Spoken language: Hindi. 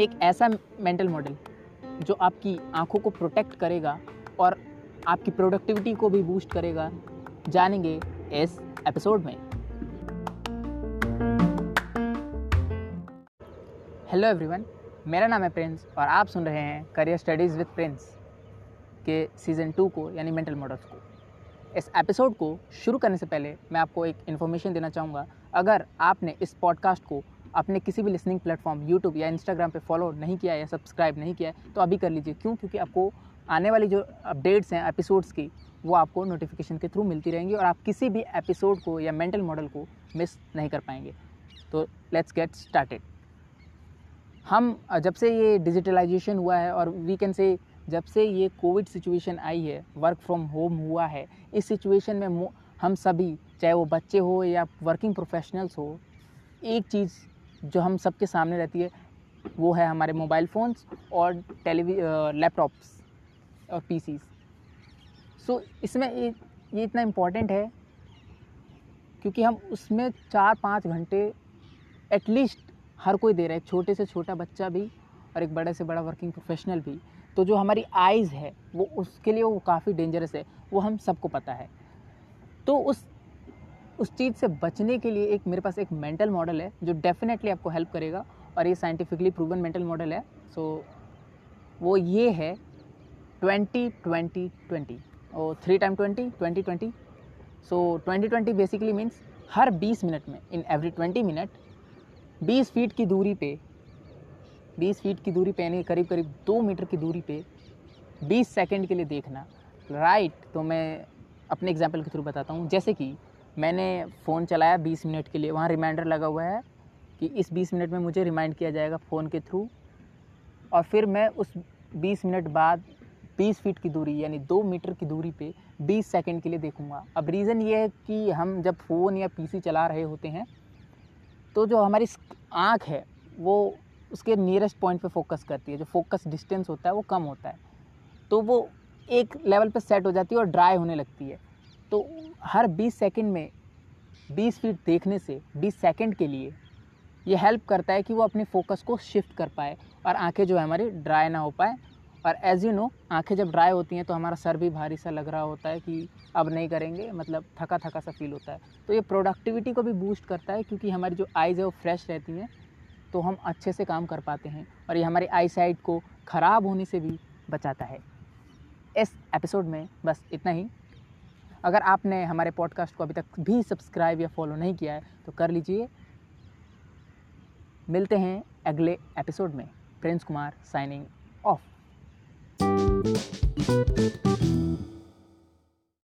एक ऐसा मेंटल मॉडल जो आपकी आँखों को प्रोटेक्ट करेगा और आपकी प्रोडक्टिविटी को भी बूस्ट करेगा, जानेंगे इस एपिसोड में। हेलो एवरीवन मेरा नाम है प्रिंस और आप सुन रहे हैं करियर स्टडीज़ विद प्रिंस के सीज़न टू को, यानी मेंटल मॉडल्स को। इस एपिसोड को शुरू करने से पहले मैं आपको एक इन्फॉर्मेशन देना चाहूँगा। अगर आपने इस पॉडकास्ट को अपने किसी भी लिसनिंग प्लेटफॉर्म यूट्यूब या इंस्टाग्राम पे फॉलो नहीं किया या सब्सक्राइब नहीं किया है तो अभी कर लीजिए। क्यों? क्योंकि आपको आने वाली जो अपडेट्स हैं एपिसोड्स की, वो आपको नोटिफिकेशन के थ्रू मिलती रहेंगी और आप किसी भी एपिसोड को या मेंटल मॉडल को मिस नहीं कर पाएँगे। तो लेट्स गेट स्टार्टेड हम, जब से ये डिजिटलाइजेशन हुआ है और वी कैन से जब से ये कोविड सिचुएशन आई है वर्क फ्रॉम होम हुआ है इस सिचुएशन में हम सभी चाहे वो बच्चे हो या वर्किंग प्रोफेशनल्स हो एक चीज़ जो हम सबके सामने रहती है वो है हमारे मोबाइल फ़ोन्स और टेलीवि लैपटॉप्स और पीसीस सो so, इसमें ये ये इतना इंपॉर्टेंट है क्योंकि हम उसमें चार पाँच घंटे एटलीस्ट हर कोई दे रहा है छोटे से छोटा बच्चा भी और एक बड़े से बड़ा वर्किंग प्रोफेशनल भी। तो जो हमारी आइज़ है, वो उसके लिए वो काफ़ी डेंजरस है, वो हम सबको पता है। तो उस उस चीज़ से बचने के लिए एक, मेरे पास एक मेंटल मॉडल है, जो डेफिनेटली आपको हेल्प करेगा, और ये साइंटिफिकली प्रूवन मेंटल मॉडल है। सो वो ये है ट्वेंटी ट्वेंटी ट्वेंटी और three time twenty twenty twenty so twenty twenty basically means हर बीस मिनट में इन एवरी ट्वेंटी मिनट बीस फीट की दूरी पे बीस फीट की दूरी पे, यानी करीब करीब दो मीटर की दूरी पे बीस सेकेंड के लिए देखना। राइट तो मैं अपने एग्ज़ाम्पल के थ्रू बताता हूँ। जैसे कि मैंने फ़ोन चलाया बीस मिनट के लिए, वहाँ रिमाइंडर लगा हुआ है कि इस बीस मिनट में मुझे रिमाइंड किया जाएगा फ़ोन के थ्रू और फिर मैं उस बीस मिनट बाद बीस फीट की दूरी, यानी दो मीटर की दूरी पे बीस सेकंड के लिए देखूँगा। अब रीज़न ये है कि हम जब फ़ोन या पीसी चला रहे होते हैं तो जो हमारी आँख है, वो उसके नियरेस्ट पॉइंट पे फोकस करती है। जो फोकस डिस्टेंस होता है, वो कम होता है। तो वो एक लेवल पे सेट हो जाती है और ड्राई होने लगती है। तो हर 20 सेकंड में 20 फीट देखने से 20 सेकंड के लिए ये हेल्प करता है कि वो अपने फोकस को शिफ्ट कर पाए और आँखें जो है हमारी ड्राई ना हो पाए। और एज़ यू नो आँखें जब ड्राई होती हैं तो हमारा सर भी भारी सा लग रहा होता है कि अब नहीं करेंगे मतलब थका थका सा फील होता है। तो ये प्रोडक्टिविटी को भी बूस्ट करता है क्योंकि हमारी जो आइज़ है वो फ्रेश रहती हैं। तो हम अच्छे से काम कर पाते हैं और ये हमारी आई साइड को ख़राब होने से भी बचाता है। इस एपिसोड में बस इतना ही। अगर आपने हमारे पॉडकास्ट को अभी तक भी सब्सक्राइब या फॉलो नहीं किया है तो कर लीजिए। मिलते हैं अगले एपिसोड में। Prince Kumar signing of